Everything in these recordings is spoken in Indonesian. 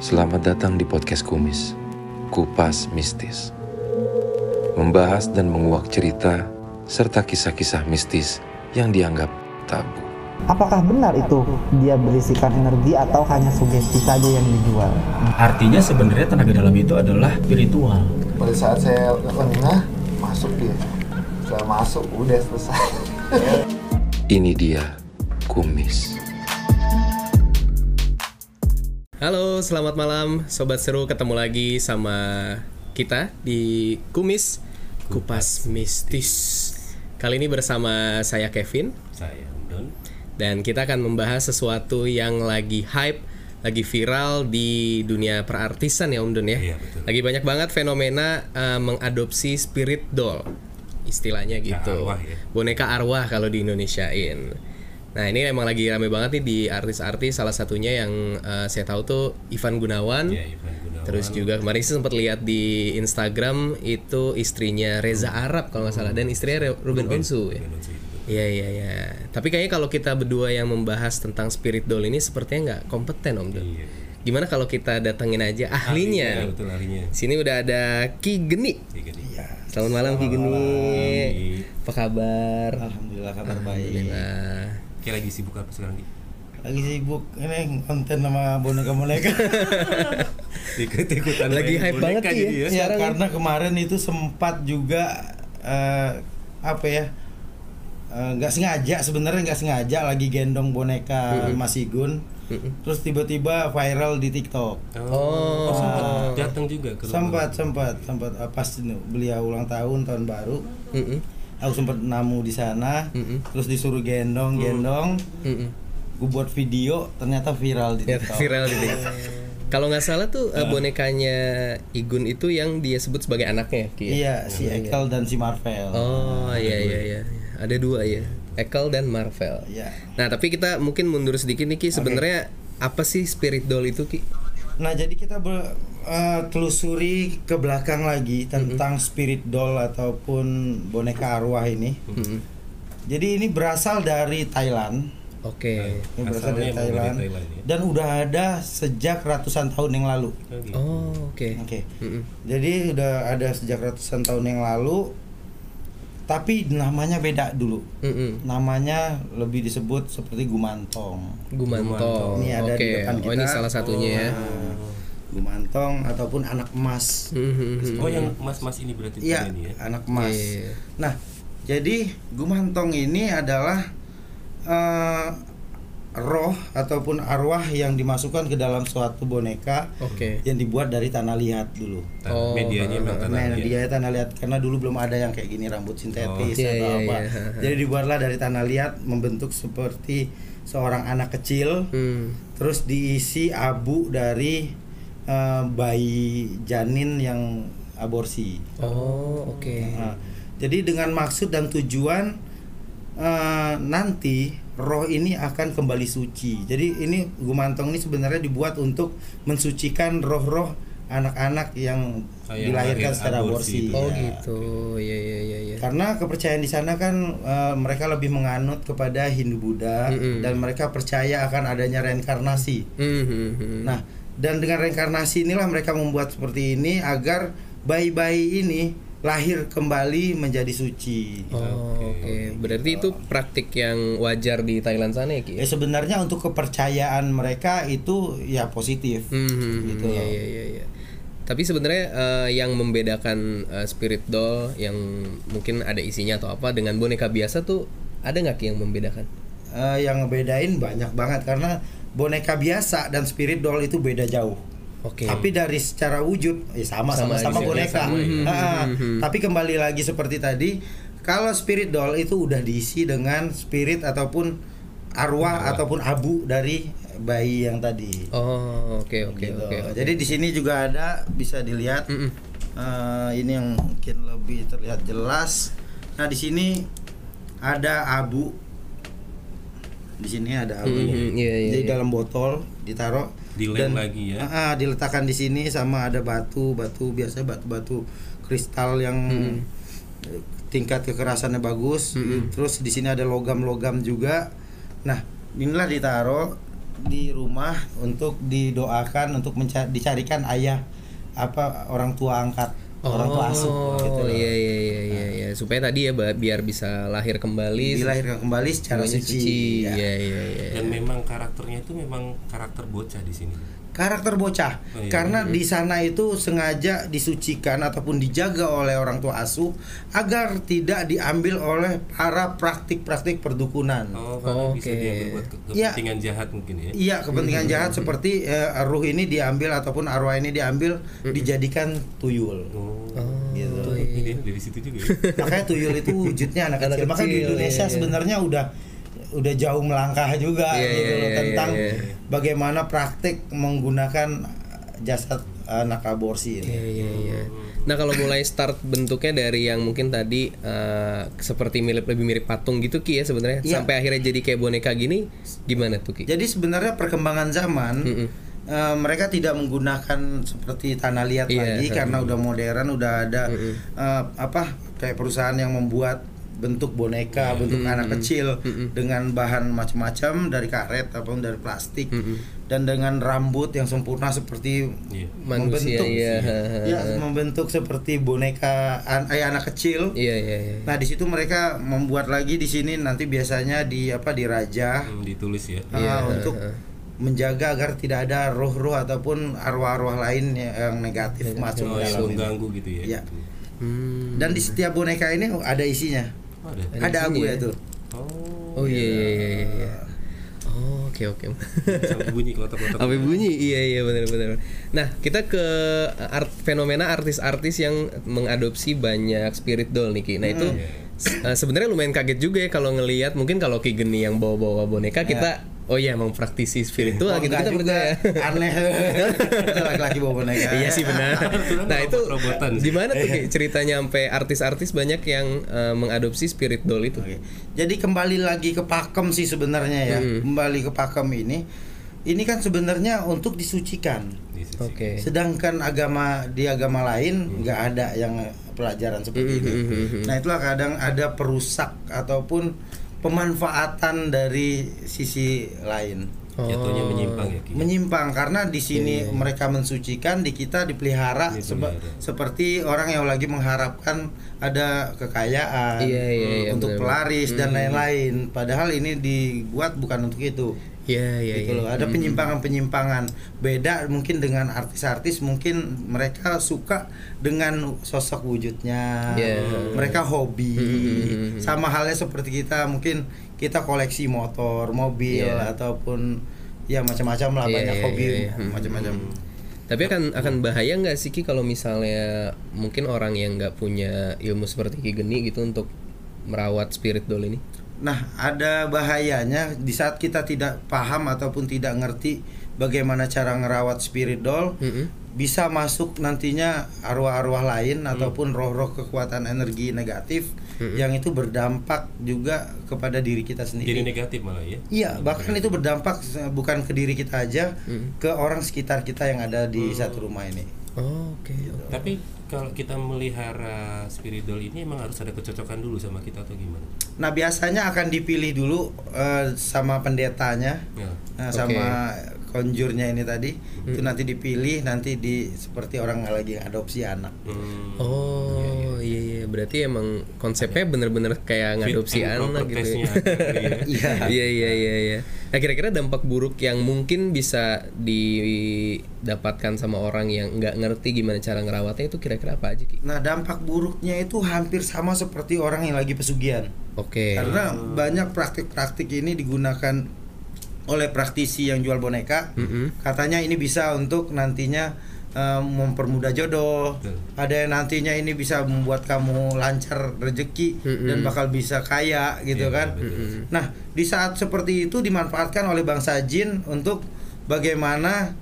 Selamat datang di podcast Kumis, Kupas Mistis. Membahas dan menguak cerita serta kisah-kisah mistis yang dianggap tabu. Apakah benar itu dia berisikan energi atau hanya sugesti saja yang dijual? Artinya sebenarnya tenaga dalam itu adalah spiritual. pada saat saya lengah masuk dia setelah masuk udah selesai Ini dia Kumis. Halo, selamat malam. Sobat Seru ketemu lagi sama kita di Kumis Kupas Mistis. Kali ini bersama saya Kevin. Saya Don. Dan kita akan membahas sesuatu yang lagi hype Lagi viral di dunia perartisan ya Om Don ya. Iya, betul. Lagi banyak banget fenomena eh, mengadopsi spirit doll Istilahnya gitu. Arwah ya. Boneka arwah kalau di Indonesiain Nah ini emang lagi rame banget nih di artis-artis salah satunya yang eh, saya tahu tuh Ivan Gunawan Ya, Ivan Gunawan. Terus juga kemarin sih sempat lihat di Instagram itu istrinya Reza Arab kalau nggak salah dan istrinya Re- Ruben Onsu ya. Iya iya iya. Tapi kayaknya kalau kita berdua yang membahas tentang spirit doll ini sepertinya nggak kompeten Om Don. Iya. Gimana kalau kita datengin aja Iya, ahlinya? betul ahlinya. Sini udah ada Ki Geni. Iya, gini. Selamat malam Ki Geni. Apa kabar? Alhamdulillah kabar baik. Alhamdulillah. Kayak lagi sibuk apa sekarang Ki? Lagi sibuk ini konten sama boneka-boneka. Ikut-ikutan Lagi main hype boneka banget, jadi ya. ya Sekarang karena kemarin itu sempat juga eh, apa ya? eh, nggak sengaja sebenarnya nggak sengaja lagi gendong boneka Mas Igun. Terus tiba-tiba viral di TikTok. Oh. Oh, sempat datang juga ke. Sempat sempat sempat pas beliau ulang tahun tahun baru. Mm-mm. Aku sempat namu di sana. Mm-mm. Terus disuruh gendong, gendong. Mm-mm. Gue buat video ternyata viral di TikTok. viral di TikTok. Kalau nggak salah tuh eh, bonekanya Igun itu yang dia sebut sebagai anaknya, Ki. ya? Iya, si Ekel dan si Marvel. Oh iya iya iya. Ada dua ya. Ekel dan Marvel. Iya. Nah tapi kita mungkin mundur sedikit nih Ki. Sebenarnya apa sih spirit doll itu Ki? Nah, jadi kita ber- eh, telusuri ke belakang lagi tentang spirit doll ataupun boneka arwah ini. Mm-mm. Jadi ini berasal dari Thailand. Oke. Ini berasal dari emang dari Thailand. Thailand ya. Dan udah ada sejak ratusan tahun yang lalu. Oh, gitu. Oh oke. Oke. Mm-mm. Jadi udah ada sejak ratusan tahun yang lalu. Tapi namanya beda dulu. Mm-mm. Namanya lebih disebut seperti gumantong. Gumantong. Ini ada Oke. di depan Oh ini kita. salah satunya ya. Nah, gumantong ataupun anak emas. Mhm. Oh, yang mas-mas ini berarti Iya, bukan ini ya? anak emas. Iya. Nah, jadi gumantong ini adalah eh, roh ataupun arwah yang dimasukkan ke dalam suatu boneka Oke. yang dibuat dari tanah liat dulu. Oh, medianya memang tanah Nah, liat. dia tanah liat karena dulu belum ada yang kayak gini rambut sintetis Oh. Iya, atau iya, apa. iya. Jadi dibuatlah dari tanah liat membentuk seperti seorang anak kecil Hmm. terus diisi abu dari eh, bayi janin yang aborsi. Oh oke. Nah, jadi dengan maksud dan tujuan eh, nanti roh ini akan kembali suci. Jadi ini gumantong ini sebenarnya dibuat untuk mensucikan roh-roh anak-anak yang Oh, yang dilahirkan lahir secara aborsi aborsi. itu. Oh Ya. gitu. Iya iya iya iya. Karena kepercayaan di sana kan eh, mereka lebih menganut kepada Hindu Buddha Mm-mm. dan mereka percaya akan adanya reinkarnasi. Mhm. Nah, dan dengan reinkarnasi inilah mereka membuat seperti ini agar bayi-bayi ini lahir kembali menjadi suci. Oh, oke. Berarti itu praktik yang wajar di Thailand sana ya, Ki? Ya sebenarnya untuk kepercayaan mereka itu ya positif. Hmm, Gitu iya, iya, iya, iya. Tapi sebenarnya eh, yang membedakan eh, spirit doll yang mungkin ada isinya atau apa dengan boneka biasa tuh ada nggak Ki yang membedakan? Eh, yang ngebedain banyak banget karena boneka biasa dan spirit doll itu beda jauh. Oke. Tapi dari secara wujud ya sama Sama sama sama boneka. sama, iya. Ah, Mhm. Tapi kembali lagi seperti tadi, kalau spirit doll itu udah diisi dengan spirit ataupun arwah ataupun abu dari bayi yang tadi. Oh, oke oke Gitu. oke. Jadi di sini juga ada bisa dilihat. Mm-mm. Eh, ini yang mungkin lebih terlihat jelas. Nah di sini ada abu. Di sini ada abu. Mm-mm, iya, iya, Jadi iya. dalam botol ditaruh. Dilem lagi ya. Ah, diletakkan di sini sama ada batu, batu biasa batu-batu kristal yang eh, tingkat kekerasannya bagus. Terus di sini ada logam-logam juga. Nah inilah ditaruh di rumah untuk didoakan untuk menca- dicarikan ayah apa orang tua angkat orang tua asuh gitu Oh loh. iya iya iya iya iya supaya tadi ya biar bisa lahir kembali dilahirkan kembali secara semuanya suci, ya. Iya iya iya. Dan memang karakternya itu memang karakter bocah di sini. karakter bocah Oh, iya. karena di sana itu sengaja disucikan ataupun dijaga oleh orang tua asuh agar tidak diambil oleh para praktik-praktik perdukunan. Oh, bisa Oke. ke- Iya. kepentingan jahat mungkin ya. Iya kepentingan jahat seperti eh, ruh ini diambil ataupun arwah ini diambil dijadikan tuyul. Oh. Gitu. Ini dia dari situ juga ya. Makanya tuyul itu wujudnya anak, kecil. Makanya di Indonesia iya. sebenarnya udah udah jauh melangkah juga Iya, gitu iya, loh iya, tentang iya. bagaimana praktik menggunakan jasad anak aborsi ini. Iya iya iya. Nah kalau mulai start bentuknya dari yang mungkin tadi eh, seperti mirip lebih mirip patung gitu ki ya sebenarnya Iya. sampai akhirnya jadi kayak boneka gini gimana tuh ki? Jadi sebenarnya perkembangan zaman Mm-mm. Eh, mereka tidak menggunakan seperti tanah liat Iya, lagi mm. karena udah modern, udah ada Mm-mm. eh, apa kayak perusahaan yang membuat bentuk boneka, bentuk anak kecil Mm-mm. dengan bahan macam-macam dari karet ataupun dari plastik Mm-mm. dan dengan rambut yang sempurna seperti Iya. Manusia, iya. ya, membentuk seperti boneka an- eh, anak kecil. Iya iya iya. Nah di situ mereka membuat lagi di sini nanti biasanya di apa di raja Hmm, ditulis ya. ah, Iya, untuk menjaga agar tidak ada roh-roh ataupun arwah-arwah lain yang negatif masuk Oh, ke dalam ini. mengganggu gitu ya. Iya. Hmm. Dan di setiap boneka ini ada isinya. Oh, ada. Ada Ada, abu ya ya? tuh. Oh. Oh iya iya iya iya. iya. Oh oke oke. Sampai bunyi kelotok-kelotok. Apa bunyi? Iya iya benar benar. Nah kita ke art fenomena artis-artis yang mengadopsi banyak spirit doll nih Ki. Nah itu se- eh, sebenarnya lumayan kaget juga ya kalau ngelihat mungkin kalau Ki Geni yang bawa-bawa boneka kita oh iya emang praktisi spiritual Oh, gitu kita juga. percaya. Aneh. Laki-laki bawa boneka. iya sih benar. Nah itu gimana tuh Ki ceritanya sampai artis-artis banyak yang eh, mengadopsi spirit doll itu? Oke. Jadi kembali lagi ke pakem sih sebenarnya ya. Hmm. Kembali ke pakem ini. Ini kan sebenarnya untuk disucikan. Oke. Sedangkan agama di agama Hmm. lain nggak ada yang pelajaran seperti ini. Nah itulah kadang ada perusak ataupun pemanfaatan dari sisi lain. Jatuhnya menyimpang ya. Ki? Menyimpang karena di sini Iya, mereka mensucikan, di kita dipelihara seba- Dipelihara. seperti orang yang lagi mengharapkan ada kekayaan Iya, iya, iya, untuk benar-benar. pelaris dan lain-lain. Padahal ini dibuat bukan untuk itu. Iya iya gitu iya. loh. Ada penyimpangan-penyimpangan. Beda mungkin dengan artis-artis mungkin mereka suka dengan sosok wujudnya. Iya. Mereka hobi. Sama halnya seperti kita mungkin kita koleksi motor, mobil Iya. ataupun ya macam-macam lah Iya, banyak iya, hobi iya. Hmm. macam-macam. Tapi akan akan bahaya nggak sih Ki kalau misalnya mungkin orang yang nggak punya ilmu seperti Ki Geni gitu untuk merawat spirit doll ini? Nah, ada bahayanya di saat kita tidak paham ataupun tidak ngerti bagaimana cara ngerawat spirit doll, Mm-mm. bisa masuk nantinya arwah-arwah lain ataupun roh-roh kekuatan energi negatif yang itu berdampak juga kepada diri kita Jadi sendiri. negatif malah ya. Iya, bahkan itu berdampak bukan ke diri kita aja, ke orang sekitar kita yang ada di satu rumah ini. Oh, oke. oke. Tapi kalau kita melihara spirit doll ini emang harus ada kecocokan dulu sama kita atau gimana? Nah, biasanya akan dipilih dulu eh, sama pendetanya. Ya. Nah, sama konjurnya ini tadi itu nanti dipilih nanti di seperti orang lagi adopsi anak. Hmm. Oh iya iya berarti emang konsepnya bener-bener kayak ngadopsi anak gitu ya. kali ya. Iya. Iya iya iya iya. Nah kira-kira dampak buruk yang mungkin bisa didapatkan sama orang yang nggak ngerti gimana cara ngerawatnya itu kira-kira apa aja Ki? Nah, dampak buruknya itu hampir sama seperti orang yang lagi pesugihan. Oke. Karena banyak praktik-praktik ini digunakan oleh praktisi yang jual boneka. Mm-mm. Katanya ini bisa untuk nantinya eh, mempermudah jodoh. Betul. Ada yang nantinya ini bisa membuat kamu lancar rezeki Mm-mm. dan bakal bisa kaya gitu Iya, kan. betul. Nah, di saat seperti itu dimanfaatkan oleh bangsa jin untuk bagaimana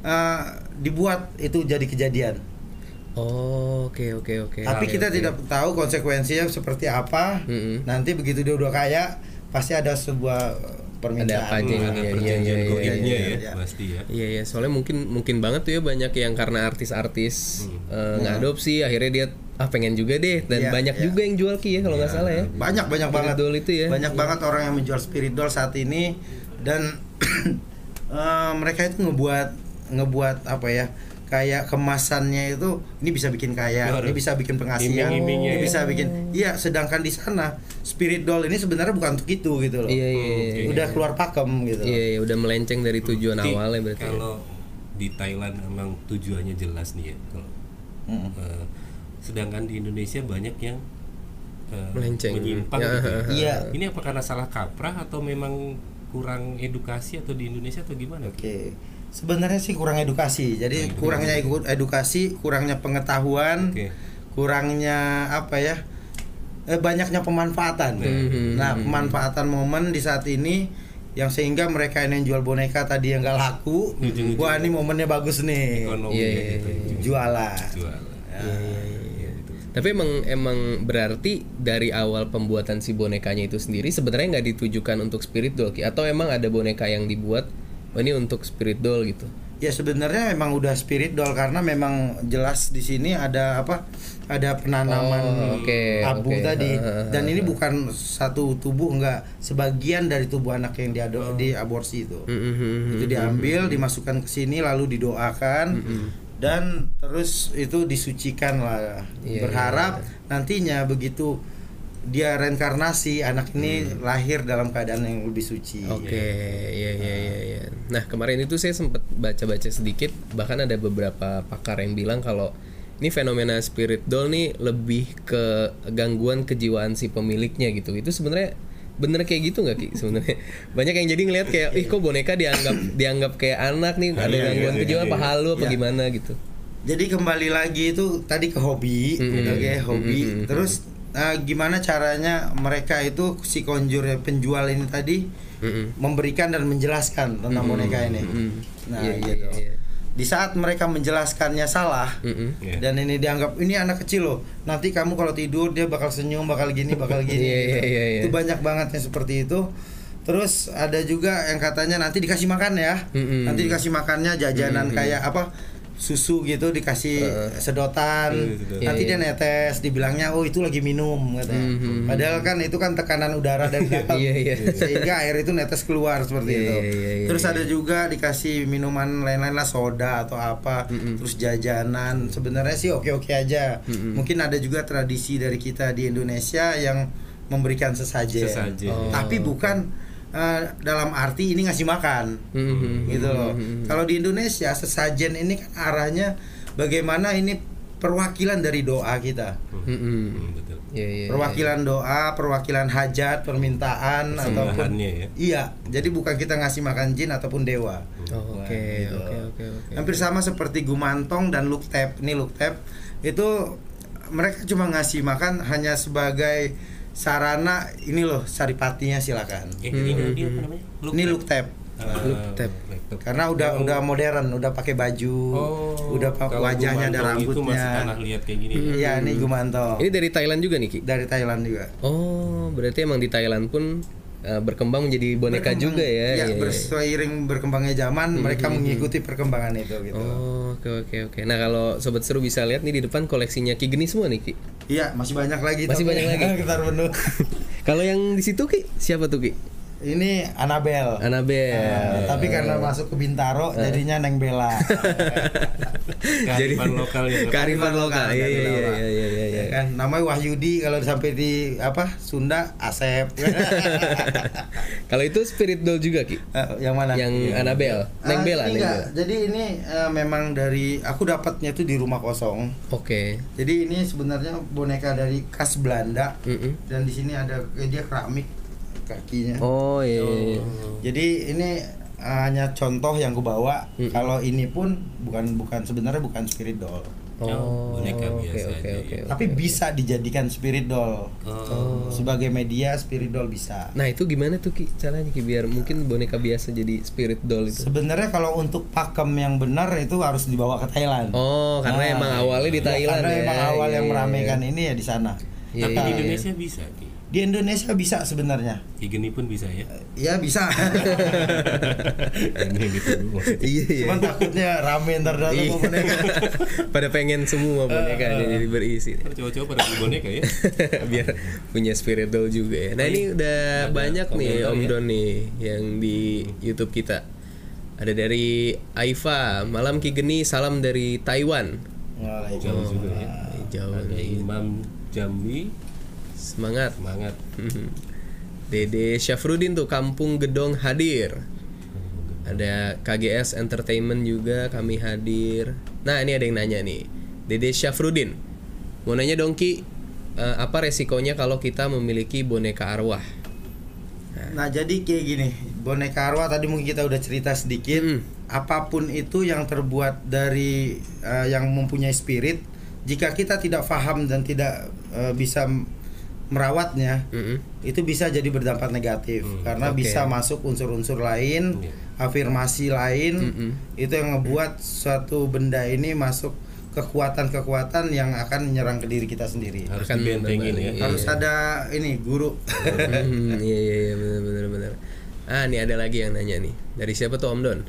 eh, dibuat itu jadi kejadian. Oh, oke oke oke. Tapi Oke, kita oke. tidak tahu konsekuensinya seperti apa. Mm-mm. Nanti begitu dia udah kaya, pasti ada sebuah permintaan. Ada apa aja yang- Iya, iya, perjanjian iya, goibnya iya, ya, iya. pasti ya. Iya ya, soalnya mungkin mungkin banget tuh ya banyak yang karena artis-artis Hmm. eh, ngadopsi akhirnya dia ah pengen juga deh dan Iya, banyak iya. juga yang jual ki ya kalau nggak salah ya. Banyak banyak Spirit banget doll itu ya. Banyak banget orang yang menjual spirit doll saat ini dan eh, mereka itu ngebuat ngebuat apa ya kayak kemasannya itu ini bisa bikin kaya, Waduh. ini bisa bikin pengasihan, Iming-iming ya. ini bisa bikin iya sedangkan di sana spirit doll ini sebenarnya bukan untuk itu gitu loh. Iya iya iya. Udah keluar pakem gitu. Iya iya udah melenceng dari tujuan awalnya berarti. ya. Kalau di Thailand memang tujuannya jelas nih ya. Kalau Mm. eh, sedangkan di Indonesia banyak yang eh, Melenceng. menyimpang Ya, gitu ya. Iya. Ini apa karena salah kaprah atau memang kurang edukasi atau di Indonesia atau gimana? Oke. Sebenarnya sih kurang edukasi. Jadi kurangnya edu- edukasi, kurangnya pengetahuan, Oke. kurangnya apa ya? Eh, banyaknya pemanfaatan. Mhm. Nah, pemanfaatan momen di saat ini yang sehingga mereka yang jual boneka tadi yang gak laku, Ujung-ujung. wah ini momennya bagus nih, Ekonomi ya iya, gitu. iya. jualan. Jualan. Iya, iya, iya. Tapi emang emang berarti dari awal pembuatan si bonekanya itu sendiri sebenarnya nggak ditujukan untuk spirit doll Ki? atau emang ada boneka yang dibuat ini untuk spirit doll gitu. Ya sebenarnya memang udah spirit doll karena memang jelas di sini ada apa? Ada penanaman Oh, oke, abu oke. tadi. Dan ini bukan satu tubuh enggak, sebagian dari tubuh anak yang diado diaborsi itu. Mhm. Itu diambil, dimasukkan ke sini lalu didoakan dan terus itu disucikan lah. Iya, Berharap nantinya begitu dia reinkarnasi anak ini lahir dalam keadaan yang lebih suci. Oke, iya iya iya iya. Nah, kemarin itu saya sempat baca-baca sedikit, bahkan ada beberapa pakar yang bilang kalau ini fenomena spirit doll nih lebih ke gangguan kejiwaan si pemiliknya gitu. Itu sebenarnya bener kayak gitu nggak ki sebenarnya banyak yang jadi ngelihat kayak ih kok boneka dianggap dianggap kayak anak nih ada Iya, gangguan iya, kejiwaan iya, apa halu apa Iya. gimana gitu Jadi kembali lagi itu tadi ke hobi, Mm-mm. oke hobi. Mm-mm. Terus eh, gimana caranya mereka itu si konjur penjual ini tadi Mm-mm. memberikan dan menjelaskan tentang boneka ini. Mm-mm. Nah, Iya, iya, gitu. iya. Di saat mereka menjelaskannya salah Mm-mm. Iya. dan ini dianggap ini anak kecil loh. Nanti kamu kalau tidur dia bakal senyum, bakal gini, bakal gini. Iya, gitu. iya, iya, iya. Itu banyak banget yang seperti itu. Terus ada juga yang katanya nanti dikasih makan ya. Mm-mm. Nanti dikasih makannya jajanan kayak apa? Susu gitu dikasih sedotan Iya, nanti iya. dia netes dibilangnya oh itu lagi minum katanya Mhm. padahal kan itu kan tekanan udara dari dalam Iya, iya. sehingga air itu netes keluar seperti Iya, itu iya, iya, iya, terus iya. ada juga dikasih minuman lain-lain lah soda atau apa terus jajanan sebenarnya sih oke-oke aja mungkin ada juga tradisi dari kita di Indonesia yang memberikan sesajen, Sesajen. Oh. tapi bukan eh, dalam arti ini ngasih makan Mhm. gitu loh. Kalau di Indonesia sesajen ini kan arahnya bagaimana ini perwakilan dari doa kita. Mm-mm. Hmm, betul. Iya, iya, iya. Perwakilan doa, perwakilan hajat, permintaan ataupun ya. Iya, jadi bukan kita ngasih makan jin ataupun dewa. Oh, Oke, Gitu. oke, oke, oke. Hampir sama seperti gumantong dan luktep. Ini luktep itu mereka cuma ngasih makan hanya sebagai sarana ini loh saripatinya silakan. Eh, ini dia apa namanya? Ini luktep. Ah, Luktep. luktep. Karena udah udah modern, udah pakai baju, Oh, udah wajahnya ada Gumantong Itu masih tanah rambutnya. kayak gini. Iya, ini Gumantong. Ini dari Thailand juga nih Ki? dari Thailand juga. Oh, berarti emang di Thailand pun uh, berkembang menjadi boneka Berkembang. juga ya? Iya, Iya, iya. berseiring berkembangnya zaman, mereka mengikuti perkembangan itu gitu. Oh, oke oke oke. Nah kalau sobat seru bisa lihat nih di depan koleksinya Ki Geni semua nih Ki. Iya, masih banyak lagi. Masih tapi banyak lagi? Kita penuh. Kalau yang di situ Ki siapa tuh Ki? Ini Anabel. Anabel. Nah, tapi karena masuk ke Bintaro jadinya Neng Bella. Kearifan lokal ya. kearifan lokal. Iya iya iya iya iya. iya. Ya kan namanya Wahyudi kalau sampai di apa Sunda Asep. Kalau itu spirit doll juga Ki? Eh, yang mana? Yang Anabel, Neng Ah, Bella, Neng. Bella. Jadi ini eh, memang dari aku dapatnya itu di rumah kosong. Oke. Jadi ini sebenarnya boneka dari khas Belanda Mm-mm. dan di sini ada eh, dia keramik kakinya. Oh iya. iya, iya. Jadi ini eh, hanya contoh yang ku bawa. Mm-mm. Kalau ini pun bukan bukan sebenarnya bukan spirit doll, Oh, boneka oke biasa oke aja, oke. ya. tapi bisa dijadikan spirit doll. Oh. Sebagai media spirit doll bisa. Nah itu gimana tuh Ki caranya Ki biar mungkin boneka biasa jadi spirit doll itu? Sebenarnya kalau untuk pakem yang benar itu harus dibawa ke Thailand. Oh karena Nah, emang awalnya di Ya, Thailand karena ya. emang awal Iya, yang iya, meramaikan iya. ini ya di sana. Iya, Tapi iya, di iya. Indonesia bisa, Ki. Di Indonesia bisa sebenarnya. Ki Geni pun bisa ya. Ya bisa. Ini gitu. Iya iya. Cuman takutnya rame ntar datang Iya. mau boneka. Pada pengen semua boneka jadi berisi. Cowok-cowok pada beli boneka ya. biar punya spirit doll juga ya. Nah ini udah Ada banyak nih Om ya. Don nih yang di YouTube kita. Ada dari Aifa, malam Ki Geni, salam dari Taiwan. Jauh juga ya. Jauh Ada. Imam Jambi, Semangat. semangat. Dede Syafrudin tuh Kampung Gedong hadir. Ada KGS Entertainment juga kami hadir. Nah ini ada yang nanya nih, Dede Syafrudin. Mau nanya dong Ki, eh, apa resikonya kalau kita memiliki boneka arwah? Nah jadi kayak gini, boneka arwah tadi mungkin kita udah cerita sedikit. Mm. Apa pun itu yang terbuat dari eh, yang mempunyai spirit, jika kita tidak paham dan tidak eh, bisa merawatnya, Mm-mm. itu bisa jadi berdampak negatif karena oke. bisa masuk unsur-unsur lain, Iya. afirmasi lain, Mm-mm. itu yang ngebuat suatu benda ini masuk kekuatan-kekuatan yang akan menyerang ke diri kita sendiri. Harus Akan dibentengin berbalik, ya. iya. Harus ada ini guru. Hmm, iya iya iya benar benar benar. Ah nih ada lagi yang nanya nih. Dari siapa tuh Om Don?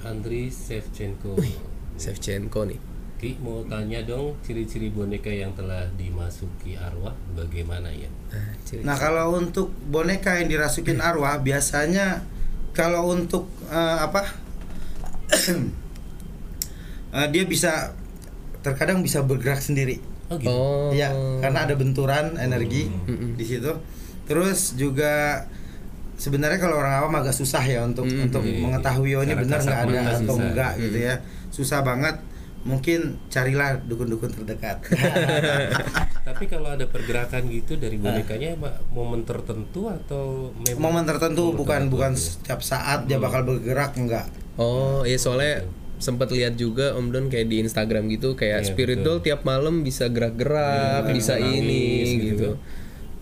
Andriy Shevchenko. Shevchenko nih. Ki mau tanya dong ciri-ciri boneka yang telah dimasuki arwah bagaimana ya? Ciri- Nah kalau untuk boneka yang dirasukin arwah biasanya kalau untuk eh, apa eh, dia bisa terkadang bisa bergerak sendiri. Oh gitu. Oh. Ya karena ada benturan energi Mm-mm. di situ. Terus juga sebenarnya kalau orang awam agak susah ya untuk Mm, untuk mengetahui oh ini benar nggak ada atau enggak gitu ya. Susah banget. Mungkin carilah dukun-dukun terdekat. Tapi kalau ada pergerakan gitu dari bonekanya emang momen tertentu atau memang Momen tertentu Momen bukan tertentu bukan ya? setiap saat dia bakal bergerak enggak. Oh, iya soalnya sempat lihat juga Om Don kayak di Instagram gitu kayak Iya, spirit betul. doll tiap malam bisa gerak-gerak, Iya, bisa nangis ini gitu. gitu.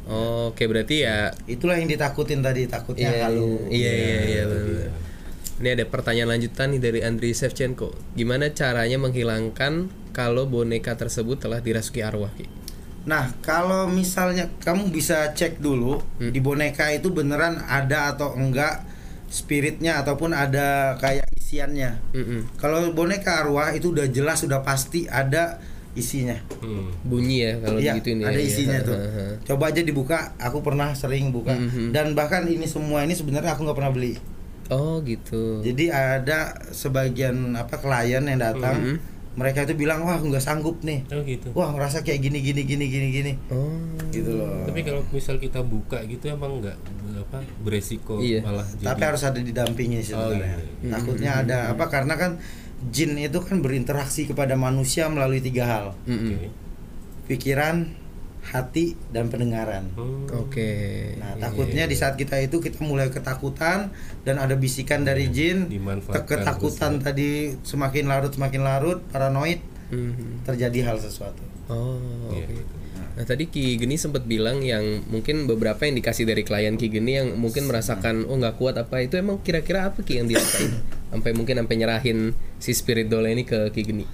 Oh, Oke, berarti ya Itulah yang ditakutin tadi takutnya iya, halu. iya iya iya benar. Ini ada pertanyaan lanjutan nih dari Andriy Shevchenko. Gimana caranya menghilangkan kalau boneka tersebut telah dirasuki arwah, Ki? Nah, kalau misalnya kamu bisa cek dulu Hmm. di boneka itu beneran ada atau enggak spiritnya ataupun ada kayak isiannya. Mm-mm. Kalau boneka arwah itu udah jelas udah pasti ada isinya. Hmm. Bunyi ya kalau Iya, gitu nih. ada isinya tuh. tuh. Coba aja dibuka, aku pernah sering buka Mhm. dan bahkan ini semua ini sebenarnya aku nggak pernah beli. Oh, gitu. Jadi ada sebagian apa klien yang datang, Mhm. mereka itu bilang wah aku nggak sanggup nih, Oh gitu. wah ngerasa kayak gini gini gini gini gini, Oh. gitu loh. Tapi kalau misal kita buka gitu emang nggak apa beresiko Iya. malah jadi Tapi harus ada didampingi sebenarnya. Oh, iya. Takutnya ada apa karena kan jin itu kan berinteraksi kepada manusia melalui tiga hal: Mm-mm. Oke. pikiran, hati, dan pendengaran. Hmm. Oke. Nah, Iya, takutnya iya, di saat kita itu kita mulai ketakutan dan ada bisikan dari jin, Dimanfaatkan ke- ketakutan ya. tadi semakin larut semakin larut, paranoid, Mhm. terjadi hal sesuatu. Oh, Iya, oke. gitu. Nah, tadi Ki Geni sempat bilang yang mungkin beberapa yang dikasih dari klien Ki Geni yang mungkin merasakan oh nggak kuat apa itu emang kira-kira apa Ki yang dirasain sampai mungkin sampai nyerahin si spirit doll ini ke Ki Geni.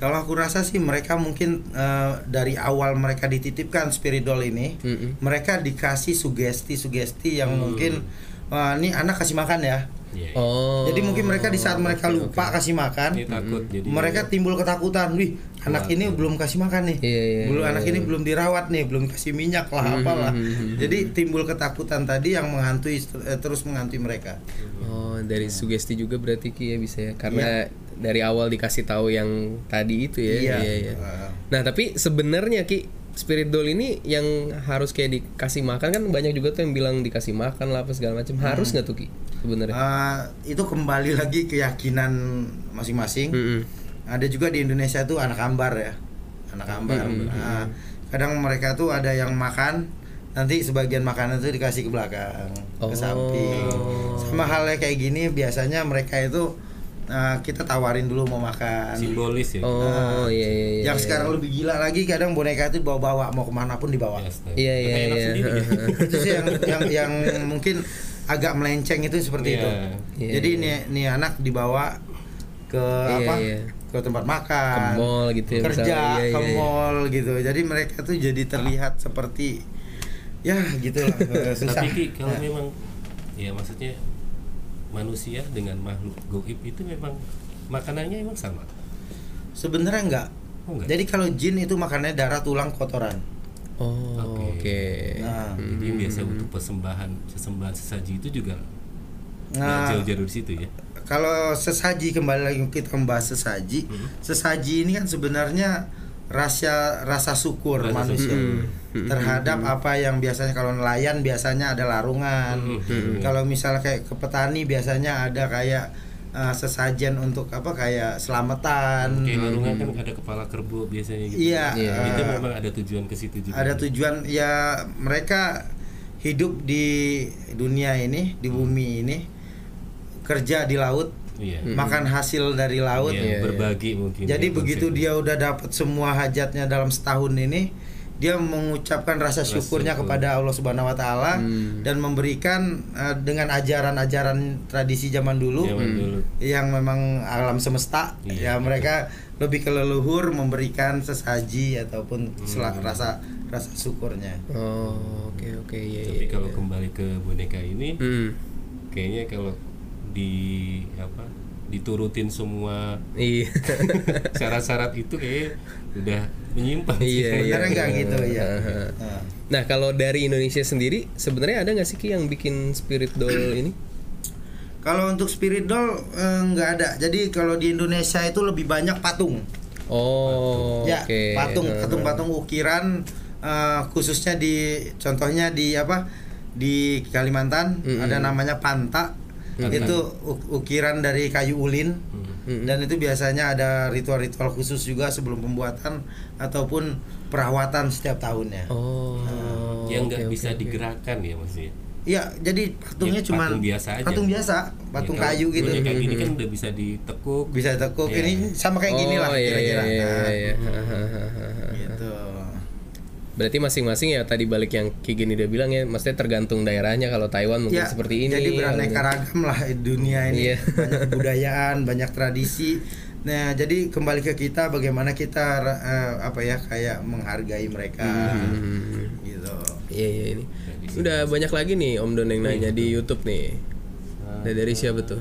Kalau aku rasa sih mereka mungkin eh, dari awal mereka dititipkan spirit doll ini, Mm-mm. mereka dikasih sugesti-sugesti yang mungkin wah ini anak kasih makan ya. Iya. Oh. Jadi mungkin mereka di saat mereka lupa kasih makan, takut jadi mereka timbul ketakutan. Wih, anak ini belum kasih makan nih. Iya, iya, belum iya, anak ini belum dirawat nih, belum kasih minyak lah apalah. hmm, Jadi timbul ketakutan tadi yang menghantui eh, terus menghantui mereka. Oh, dari sugesti juga berarti Ki ya bisa ya karena dari awal dikasih tahu yang tadi itu ya. Iya. iya. Uh, Nah, tapi sebenarnya Ki Spirit doll ini yang harus kayak dikasih makan kan banyak juga tuh yang bilang dikasih makan lah apa segala macam. Harus nggak tuh Ki sebenarnya? uh, itu kembali lagi keyakinan masing-masing. Mm-mm. Ada juga di Indonesia tuh anak ambar ya, anak ambar. Nah, kadang mereka tuh ada yang makan, nanti sebagian makanan itu dikasih ke belakang, Oh. ke samping. Sama halnya kayak gini, biasanya mereka itu uh, kita tawarin dulu mau makan. simbolis ya. Oh, iya iya iya. yang iya. sekarang lebih gila lagi, kadang boneka itu bawa-bawa mau ke mana pun dibawa. Ya, astaga. Iya iya iya. sendiri ya. itu sih yang yang yang mungkin agak melenceng itu seperti Iya. itu. Iya, Jadi iya. nih nih anak dibawa ke Iya, apa? iya. Ke tempat makan. Ke mall gitu ya, Kerja misalnya. Iya, ke iya, iya. mall gitu. Jadi mereka tuh jadi terlihat seperti ya gitu lah eh, susah. Tapi kalau Nah, memang ya maksudnya manusia dengan makhluk goib itu memang makanannya emang sama. sebenarnya enggak. Oh, enggak? Jadi kalau jin itu makannya darah tulang kotoran. Oh, oke. Oke. Nah, Jadi yang biasa Hmm. untuk persembahan sesembahan sesaji itu juga Nah, jauh-jauh dari situ ya. kalau sesaji kembali lagi kita membahas sesaji. Hmm. Sesaji ini kan sebenarnya rasa rasa syukur Rasa manusia syukur. Terhadap apa yang biasanya kalau nelayan biasanya ada larungan. Hmm. Kalau misalnya kayak ke petani biasanya ada kayak uh, sesajen untuk apa kayak selamatan. Kayak larungan kan ada kepala kerbau biasanya gitu. Iya, Iya. Itu uh, memang ada tujuan ke situ juga. ada tujuan ya mereka hidup di dunia ini di bumi ini kerja di laut Iya. makan hasil dari laut Iya, Iya, berbagi mungkin. jadi ya, begitu konsepnya. dia udah dapat semua hajatnya dalam setahun ini dia mengucapkan rasa Rasa syukurnya syukur. kepada Allah Subhanahu wa taala Hmm. dan memberikan eh, dengan ajaran-ajaran tradisi zaman dulu Zaman dulu. yang memang alam semesta Iya, ya mereka lebih ke leluhur memberikan sesaji ataupun Hmm. rasa rasa syukurnya Oh, oke oke iya Tapi iya. kalau kembali ke boneka ini, Hmm. kayaknya kalau di apa diturutin semua Iya. syarat-syarat itu kayak udah menyimpang sih. Iya, iya. sebenarnya nggak gitu ya. Nah. Kalau dari Indonesia sendiri sebenarnya ada nggak sih Ki yang bikin spirit doll ini? kalau untuk spirit doll eh, nggak ada jadi kalau di Indonesia itu lebih banyak patung Oh, ya oke. patung Aha. patung-patung ukiran eh, khususnya di contohnya di apa di Kalimantan Mm-mm. ada namanya panta itu u- ukiran dari kayu ulin Mm-mm. dan itu biasanya ada ritual-ritual khusus juga sebelum pembuatan ataupun perawatan setiap tahunnya Oh. yang oke, nggak oke, bisa oke. digerakkan ya maksudnya. Iya, jadi patungnya Ya, cuma patung biasa aja. Patung biasa, patung Ya, kalau kayu gitu. boneka gini kan udah bisa ditekuk. Bisa tekuk. Iya. Ini sama kayak gini lah Oh, iya, kira-kira. iya, iya, Nah, iya. Berarti masing-masing ya tadi balik yang Ki Gini udah bilang ya, maksudnya tergantung daerahnya. Kalau Taiwan mungkin Ya, seperti ini. Jadi beraneka ragam lah dunia ini. Iya. Banyak kebudayaan, banyak tradisi. Nah, jadi kembali ke kita bagaimana kita eh, apa ya kayak menghargai mereka. Hmm. Gitu. Iya iya ini. Udah banyak lagi nih Om Don yang nanya di YouTube nih. Ada dari siapa tuh?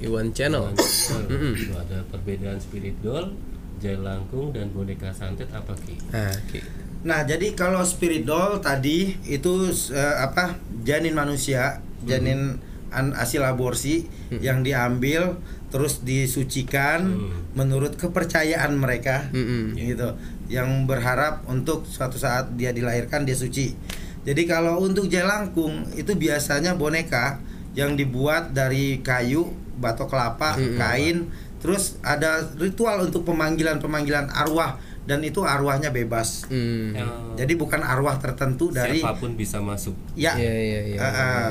Iwan Channel. Itu ada perbedaan spirit doll, jelangkung dan boneka santet apa ki? Ah, Ki. Nah, jadi kalau spirit doll tadi itu eh, apa? Janin manusia, janin an- hasil aborsi yang diambil terus disucikan menurut kepercayaan mereka. Mm-mm. gitu yang berharap untuk suatu saat dia dilahirkan dia suci jadi kalau untuk jelangkung itu biasanya boneka yang dibuat dari kayu batok kelapa kain terus ada ritual untuk pemanggilan pemanggilan arwah dan itu arwahnya bebas Hmm. Yang jadi bukan arwah tertentu dari siapa pun bisa masuk. ya Iya iya iya. Ah, ah.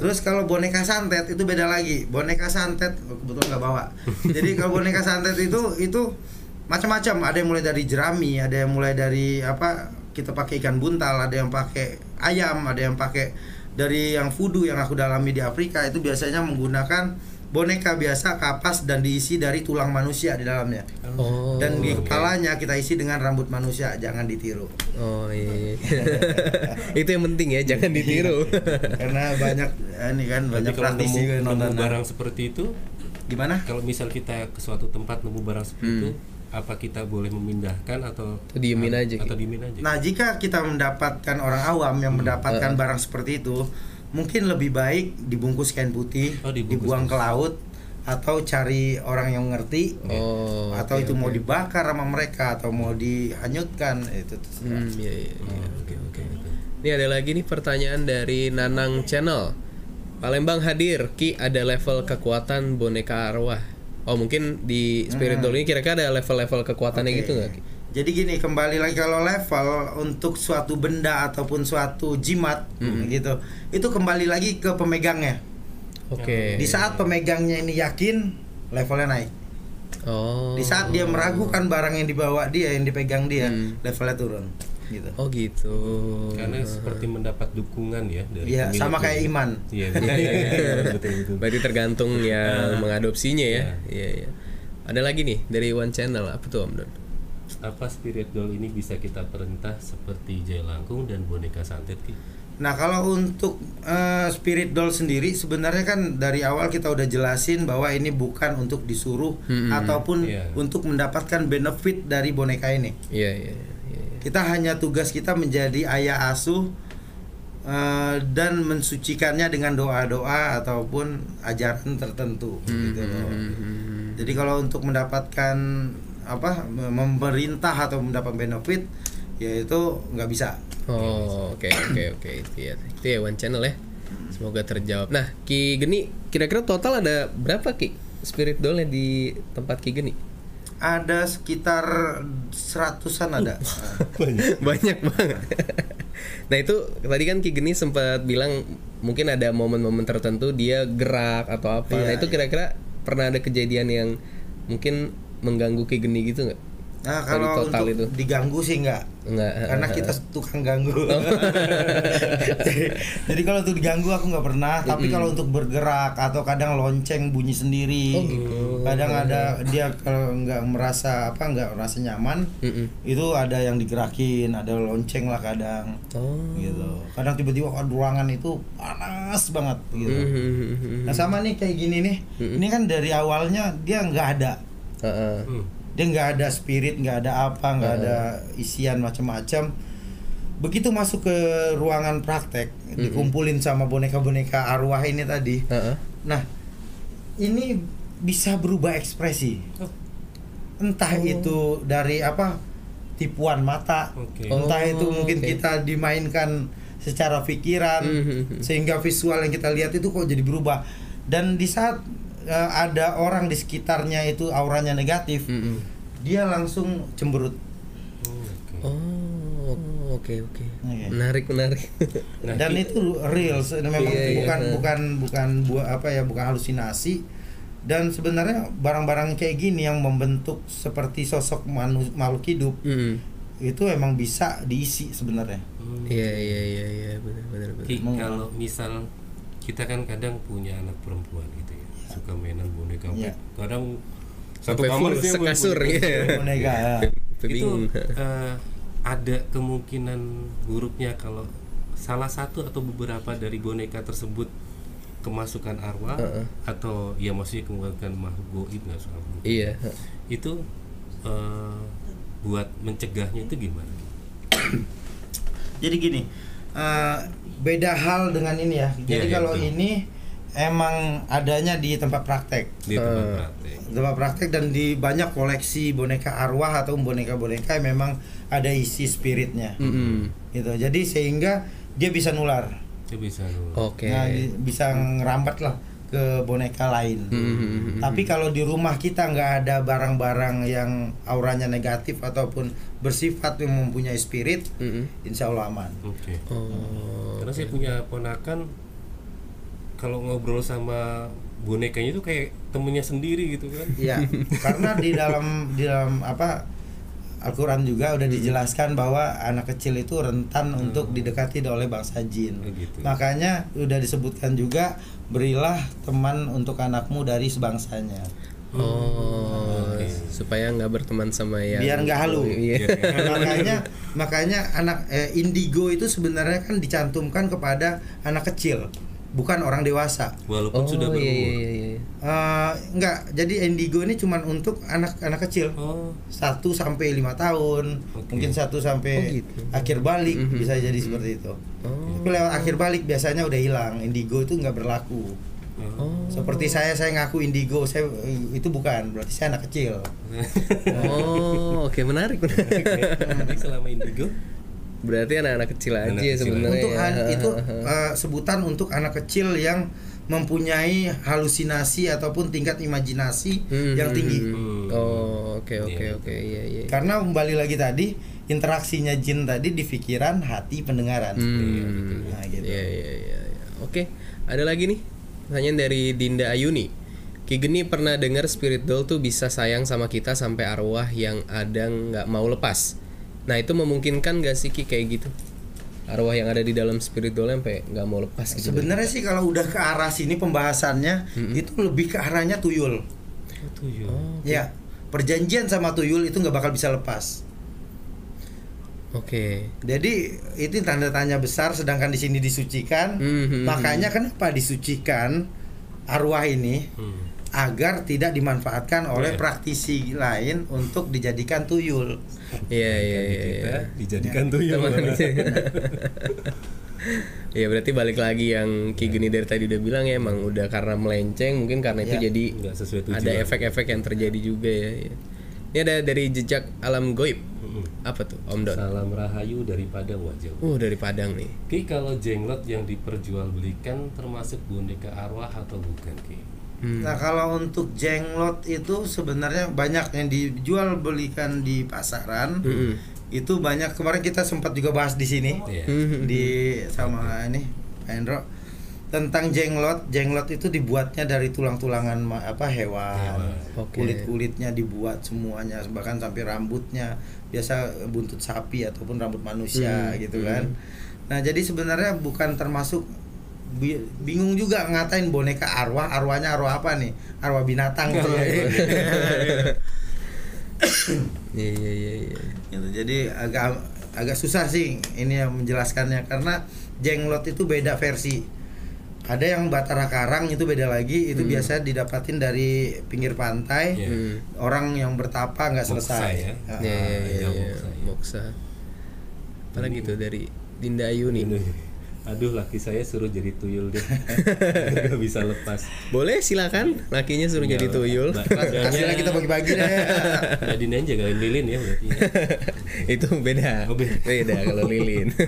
Terus kalau boneka santet itu beda lagi. Boneka santet oh, kebetulan nggak bawa. Jadi kalau boneka santet itu itu macam-macam. Ada yang mulai dari jerami, ada yang mulai dari apa? Kita pakai ikan buntal, ada yang pakai ayam, ada yang pakai dari yang voodoo yang aku dalami di Afrika itu biasanya menggunakan boneka biasa kapas dan diisi dari tulang manusia di dalamnya. Oh. Dan di oke. kepalanya kita isi dengan rambut manusia, jangan ditiru. Oh iya. Itu yang penting ya, jangan ditiru. Karena banyak ini kan banyak kalau praktisi nemu, juga nemu nonton. barang seperti itu, Gimana? kalau misal kita ke suatu tempat nemu barang seperti itu, apa kita boleh memindahkan atau Atau diemin aja, Atau diemin aja. Nah, jika kita mendapatkan orang awam yang mendapatkan barang seperti itu, mungkin lebih baik dibungkus kain putih, Oh, dibungkus. dibuang ke laut atau cari orang yang ngerti Oh. atau oke, itu mau oke. dibakar sama mereka atau mau dihanyutkan itu terserah. Hmm, iya iya. iya. Oke oke. Ini ada lagi nih pertanyaan dari Nanang Channel. Palembang hadir, Ki ada level kekuatan boneka arwah. Oh mungkin di Spirit Doll ini kira-kira ada level-level kekuatannya Oke. gitu nggak Ki? Jadi gini kembali lagi kalau level untuk suatu benda ataupun suatu jimat gitu, itu kembali lagi ke pemegangnya. Oke. Di saat pemegangnya ini yakin, levelnya naik. Oh. Di saat dia meragukan barang yang dibawa dia, yang dipegang dia, Hmm. levelnya turun. Gitu. Oh gitu. Karena seperti mendapat dukungan ya dari Iya, sama kayak iman. Iya, betul, iya, iya, betul betul. Berarti tergantung yang mengadopsinya ya. Iya. Iya iya. Ada lagi nih dari One Channel apa tuh Om Don? Apa spirit doll ini bisa kita perintah seperti jelangkung dan boneka santet Ki? Nah, kalau untuk eh, spirit doll sendiri sebenarnya kan dari awal kita udah jelasin bahwa ini bukan untuk disuruh Hmm, ataupun Iya. untuk mendapatkan benefit dari boneka ini. Iya iya iya. iya. Kita hanya tugas kita menjadi ayah asuh eh, dan mensucikannya dengan doa-doa ataupun ajaran tertentu gitu loh. Jadi kalau untuk mendapatkan apa memerintah atau mendapat benefit ya itu nggak bisa. Oh, oke oke oke itu ya. Itu ya one channel ya. Semoga terjawab. Nah, Ki Geni, kira-kira total ada berapa Ki spirit doll di tempat Ki Geni? Ada sekitar seratusan ada. Banyak banget. nah, itu tadi kan Ki Geni sempat bilang mungkin ada momen-momen tertentu dia gerak atau apa. nah, Iya, itu iya. kira-kira pernah ada kejadian yang mungkin mengganggu Ki Geni gitu nggak? Nah, kalau total untuk itu. diganggu sih enggak. Enggak. Karena kita tukang ganggu. jadi, jadi kalau untuk diganggu aku nggak pernah, tapi kalau untuk bergerak atau kadang lonceng bunyi sendiri. Oh, gitu. Kadang ada dia kalau nggak merasa apa nggak merasa nyaman, Mm-mm. itu ada yang digerakin, ada lonceng lah kadang. Oh. Gitu. Kadang tiba-tiba oh, ruangan itu panas banget gitu. Mhm. Nah, sama nih kayak gini nih. Ini kan dari awalnya dia nggak ada Heeh. Hmm. dia nggak ada spirit nggak ada apa nggak ada isian macam-macam begitu masuk ke ruangan praktek dikumpulin sama boneka-boneka arwah ini tadi Heeh. nah ini bisa berubah ekspresi entah itu dari apa tipuan mata Oke. entah itu Oh, mungkin oke. kita dimainkan secara pikiran Mhm. sehingga visual yang kita lihat itu kok jadi berubah dan di saat eh, ada orang di sekitarnya itu auranya negatif Mm-mm. dia langsung cemberut Oh, oke oke. Oke. Menarik menarik. Nah, dan itu real memang Iya, iya. bukan bukan bukan buah apa ya bukan halusinasi dan sebenarnya barang-barang kayak gini yang membentuk seperti sosok manu- makhluk hidup Mm. itu emang bisa diisi sebenarnya Hmm. Iya iya iya iya benar benar kalau misal kita kan kadang punya anak perempuan gitu suka mainan boneka. Iya. Kadang satu Sampai kamar full sih sekasur boneka. ya. boneka ya. Itu eh, ada kemungkinan buruknya kalau salah satu atau beberapa dari boneka tersebut kemasukan arwah Heeh. atau ya maksudnya kemasukan makhluk goib nggak soal. Iya. itu eh, buat mencegahnya itu gimana? jadi gini eh, beda hal dengan ini ya jadi Iya, iya, kalau betul. ini emang adanya di tempat praktek di tempat Eh. praktek? tempat praktek dan di banyak koleksi boneka arwah atau boneka-boneka yang memang ada isi spiritnya Mm-mm. gitu jadi sehingga dia bisa nular Itu bisa lu. Oke. Nah, di- bisa ngerambat lah ke boneka lain Mm-mm. tapi kalau di rumah kita nggak ada barang-barang yang auranya negatif ataupun bersifat yang mempunyai spirit Mm-mm. insya Allah aman Oke. Oh. Karena saya punya ponakan kalau ngobrol sama bonekanya itu kayak temennya sendiri gitu kan. Iya, karena di dalam di dalam apa Al-Quran juga udah dijelaskan bahwa anak kecil itu rentan untuk didekati oleh bangsa jin. Oh, gitu. Makanya udah disebutkan juga berilah teman untuk anakmu dari sebangsanya. Oh, Oke. supaya nggak berteman sama yang Biar nggak halu. Iya. makanya makanya anak eh, indigo itu sebenarnya kan dicantumkan kepada anak kecil, bukan orang dewasa. Walaupun Oh sudah iya berumur. iya iya. iya. Eh, enggak, jadi indigo ini cuman untuk anak-anak kecil. Oh, 1 sampai lima tahun, Oke. mungkin 1 sampai Oh, gitu. akhir balik Mhm. bisa jadi seperti itu. Oh. Tapi lewat akhir balik biasanya udah hilang, indigo itu nggak berlaku. Oh. Seperti saya saya ngaku indigo, saya itu bukan, berarti saya anak kecil. Oh, oke menarik menarik. Jadi selama indigo Berarti anak-anak kecil aja Anak sebenarnya. Untuk ya. an- itu eh, sebutan untuk anak kecil yang mempunyai halusinasi ataupun tingkat imajinasi Hmm, yang tinggi. Hmm. Oh, oke oke Iya. oke iya iya. Karena kembali lagi tadi interaksinya jin tadi di pikiran, hati, pendengaran. Hmm. Nah, gitu. Iya iya iya. iya. Oke, ada lagi nih. Pertanyaan dari Dinda Ayuni. Ki Geni pernah dengar spirit doll tuh bisa sayang sama kita sampai arwah yang ada nggak mau lepas. Nah itu memungkinkan gak sih Ki kayak gitu? Arwah yang ada di dalam spirit doll sampai nggak mau lepas gitu. Sebenarnya sih kalau udah ke arah sini pembahasannya itu lebih ke arahnya tuyul. ya. Oh, Ya, perjanjian sama tuyul itu nggak bakal bisa lepas. Oke. Jadi itu tanda tanya besar sedangkan di sini disucikan. Mhm. Makanya kenapa disucikan arwah ini Hmm. Agar tidak dimanfaatkan oleh Iya. praktisi lain untuk dijadikan tuyul. Iya iya iya. kita iya. dijadikan tuh ya. Teman- Ya berarti balik lagi yang Ki Geni dari tadi udah bilang ya emang udah karena melenceng mungkin karena itu Ya. jadi sesuai tujuan. ada efek-efek yang terjadi juga ya. ya. Ini ada dari jejak alam goib. Apa tuh Om Don? Salam rahayu dari Padang Wajah. Uh dari Padang nih. Ki kalau jenglot yang diperjualbelikan termasuk boneka arwah atau bukan Ki? Hmm. Nah kalau untuk jenglot itu sebenarnya banyak yang dijual belikan di pasaran. Mm-mm. Itu banyak kemarin kita sempat juga bahas di sini Iya. Hmm. di sama ini Pak Hendro tentang jenglot. Jenglot itu dibuatnya dari tulang-tulangan apa hewan. Oke. Kulit-kulitnya dibuat semuanya bahkan sampai rambutnya biasa buntut sapi ataupun rambut manusia Hmm. gitu kan. Nah, jadi sebenarnya bukan termasuk bingung juga ngatain boneka arwah arwahnya arwah apa nih arwah binatang gitu ya Iya iya iya iya. Gitu, jadi agak agak susah sih ini yang menjelaskannya karena jenglot itu beda versi ada yang batara karang itu beda lagi itu biasa didapatin dari pinggir pantai Iya. Hmm. orang yang bertapa nggak Moksa selesai ya? Iya iya iya. iya, iya. Moksa, ya. Moksa. Apalagi tuh dari Dinda Ayu nih. Aduh laki saya suruh jadi tuyul deh Gak bisa lepas Boleh silakan lakinya suruh jadi Nggak, tuyul. Hasilnya kita bagi-bagi deh Nadine aja kalian lilin ya berarti itu beda. Oh, beda. beda kalau lilin.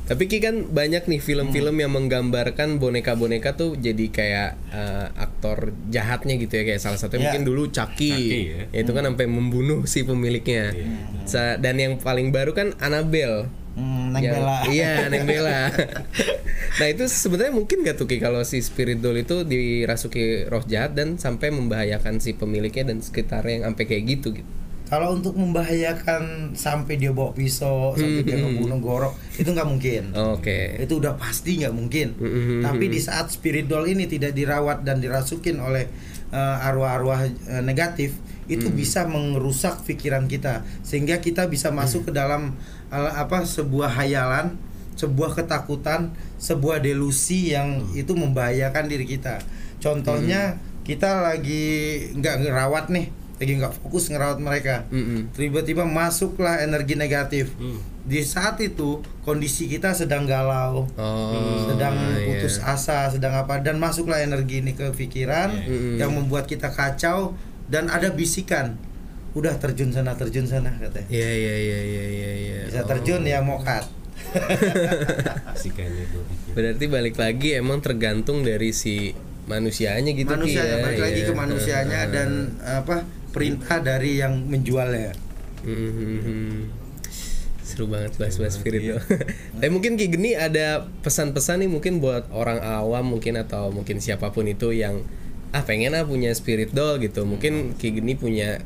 Tapi Ki kan banyak nih film-film yang menggambarkan boneka-boneka tuh jadi kayak eh, aktor jahatnya gitu ya kayak salah satunya Ya. mungkin dulu Chucky. Chucky, ya. Itu kan sampai membunuh si pemiliknya. Sa- Dan yang paling baru kan Annabelle. Hmm, Neng Yang- Bella Iya, Neng Bella. nah, itu sebenarnya mungkin gak tuh Ki kalau si spirit doll itu dirasuki roh jahat dan sampai membahayakan si pemiliknya dan sekitarnya yang sampai kayak gitu gitu. kalau untuk membahayakan sampai dia bawa pisau sampai dia ngebunuh gorok itu nggak mungkin Oke. itu udah pasti nggak mungkin Mm-mm. tapi di saat spirit doll ini tidak dirawat dan dirasukin oleh eh, arwah-arwah eh, negatif itu bisa merusak pikiran kita sehingga kita bisa masuk ke dalam apa sebuah hayalan sebuah ketakutan sebuah delusi yang itu membahayakan diri kita. Contohnya kita lagi nggak ngerawat nih lagi nggak fokus ngerawat mereka. Mm-mm. tiba-tiba masuklah energi negatif. Di saat itu kondisi kita sedang galau Oh, sedang iya. putus asa sedang apa dan masuklah energi ini ke pikiran Mm-mm. yang membuat kita kacau dan ada bisikan udah terjun sana terjun sana katanya Iya iya iya iya iya. iya. bisa Oh. terjun ya mokat Asikannya gue pikir Berarti balik lagi emang tergantung dari si manusianya gitu Ki, manusianya ya. balik lagi Iya. ke manusianya dan apa perintah dari yang menjualnya Mhm. Seru banget bahas-bahas spirit doll. Tapi mungkin Ki Geni ada pesan-pesan nih mungkin buat orang awam mungkin atau mungkin siapa pun itu yang ah pengen ah punya spirit doll gitu. Mungkin Ki Geni punya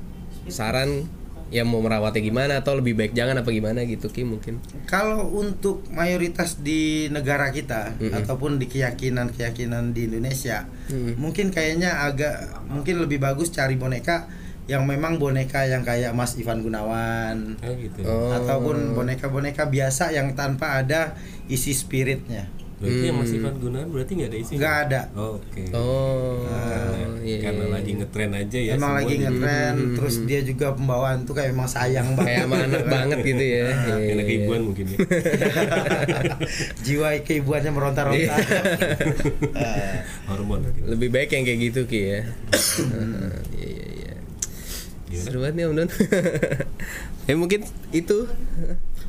saran yang mau merawatnya gimana atau lebih baik jangan apa gimana gitu Ki mungkin. Kalau untuk mayoritas di negara kita ataupun di keyakinan-keyakinan di Indonesia, Mm. mungkin kayaknya agak mungkin lebih bagus cari boneka yang memang boneka yang kayak Mas Ivan Gunawan Oh gitu Oh. ataupun boneka-boneka biasa yang tanpa ada isi spiritnya. Berarti yang Mas Ivan Gunawan berarti nggak ada isinya? Nggak ada. Oke Oh. Karena, iya, karena iya, lagi iya. ngetren aja ya emang lagi ngetren, terus dia juga pembawaan tuh kayak emang sayang banget. kayak sama anak banget gitu ya. Iya, Anak iya. ibuan mungkin ya Jiwa keibuannya meronta-ronta. Eh, Hormon mungkin Lebih baik yang kayak gitu Ki ya. Iya iya iya. Seru banget nih Om Don. ya mungkin itu.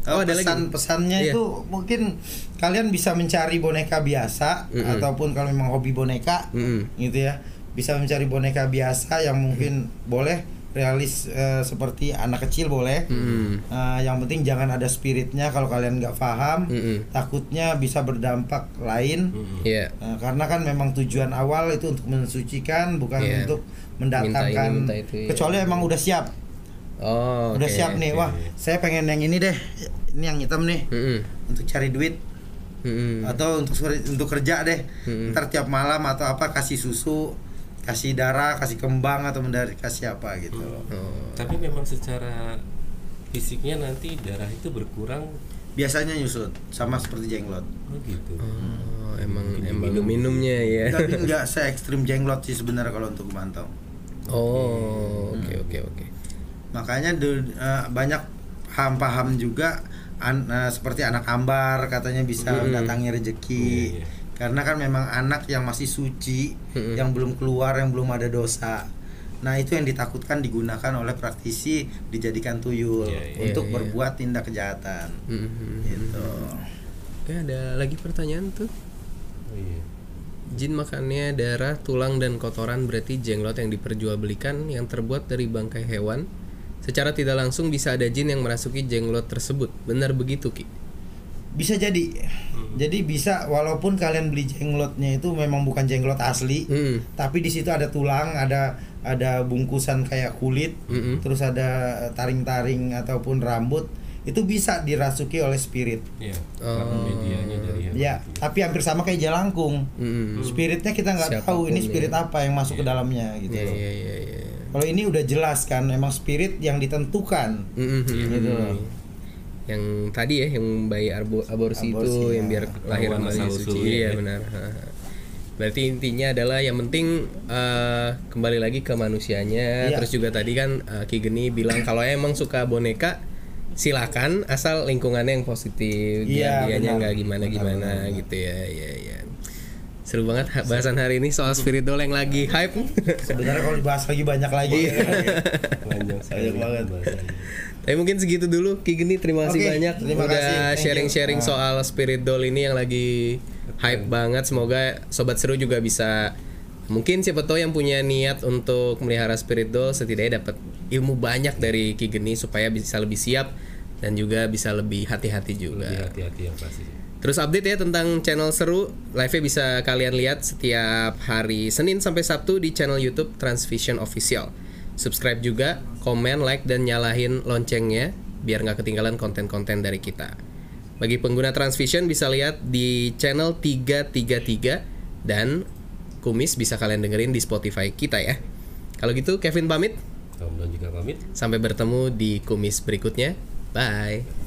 Oh, ada lagi. pesan-pesannya Iya. itu mungkin kalian bisa mencari boneka biasa Mm-mm. ataupun kalau memang hobi boneka Mm-mm. gitu ya bisa mencari boneka biasa yang mungkin boleh realis eh, seperti anak kecil boleh Mm-mm. Eh, yang penting jangan ada spiritnya kalau kalian nggak paham Mm-mm. takutnya bisa berdampak lain Iya. Eh, karena kan memang tujuan awal itu untuk mensucikan bukan Iya. untuk mendatangkan ini, minta itu, iya. kecuali emang udah siap Oh. udah oke. siap nih wah saya pengen yang ini deh ini yang hitam nih Mm-mm. untuk cari duit Mm-mm. atau untuk untuk kerja deh Mm-mm. ntar tiap malam atau apa kasih susu kasih darah kasih kembang atau mendari kasih apa gitu loh Oh. Tapi memang secara fisiknya nanti darah itu berkurang biasanya nyusut sama seperti jenglot Oh gitu Oh, emang Mungkin emang diminum. minumnya ya. tapi nggak se ekstrim jenglot sih sebenarnya kalau untuk memantau Oh, oke Hmm. oke oke. makanya de- eh, banyak paham-paham juga an- eh, seperti anak ambar katanya bisa mendatangi rezeki. Iya, iya. Karena kan memang anak yang masih suci, yang belum keluar, yang belum ada dosa. Nah, itu yang ditakutkan digunakan oleh praktisi dijadikan tuyul Iya, iya. untuk Iya, iya. berbuat tindak kejahatan. Mhm. Gitu. Oke, ada lagi pertanyaan tuh. Oh, iya. Jin makannya darah, tulang dan kotoran berarti jenglot yang diperjualbelikan yang terbuat dari bangkai hewan. Secara tidak langsung bisa ada jin yang merasuki jenglot tersebut. Benar begitu, Ki? Bisa jadi. Jadi bisa walaupun kalian beli jenglotnya itu memang bukan jenglot asli, Hmm. tapi di situ ada tulang, ada ada bungkusan kayak kulit, Mm-mm. terus ada taring-taring ataupun rambut, itu bisa dirasuki oleh spirit. Iya. Oh. Medianya dari hewan. Ya, tapi hampir sama kayak jelangkung. Mm-mm. Spiritnya kita nggak tahu ini spirit ya. apa yang masuk ke dalamnya gitu. Iya, loh. iya, iya, iya. Kalau ini udah jelas kan, memang spirit yang ditentukan. Mm-mm. Gitu loh. Yang tadi ya, yang bayi arbo- aborsi, itu, Aborsi, ya. yang biar lahir kembali suci. Iya, ya. benar. Berarti intinya adalah yang penting eh, kembali lagi ke manusianya. Iya. Terus juga tadi kan eh, Ki Geni bilang kalau emang suka boneka silakan asal lingkungannya yang positif, Iya, dianya nggak gimana-gimana gitu ya. Iya, iya. Seru banget ha- bahasan hari ini soal spirit doll yang lagi hype. Sebenarnya kalau dibahas lagi banyak lagi. Iya. Banyak banget. Tapi mungkin segitu dulu Ki Geni terima kasih Oke, banyak terima kasih. udah sharing-sharing Ah. soal Spirit Doll ini yang lagi hype banget. Semoga sobat seru juga bisa mungkin siapa tahu yang punya niat untuk melihara Spirit Doll setidaknya dapat ilmu banyak dari Ki Geni supaya bisa lebih siap dan juga bisa lebih hati-hati juga. Lebih hati-hati yang pasti. Terus update ya tentang channel seru. Live-nya bisa kalian lihat setiap hari Senin sampai Sabtu di channel YouTube Transvision Official. Subscribe juga, komen, like, dan nyalahin loncengnya Biar nggak ketinggalan konten-konten dari kita. Bagi pengguna Transvision bisa lihat di channel 333 Dan Kumis bisa kalian dengerin di Spotify kita ya. Kalau gitu Kevin pamit. Kamu dan juga pamit. Sampai bertemu di Kumis berikutnya. Bye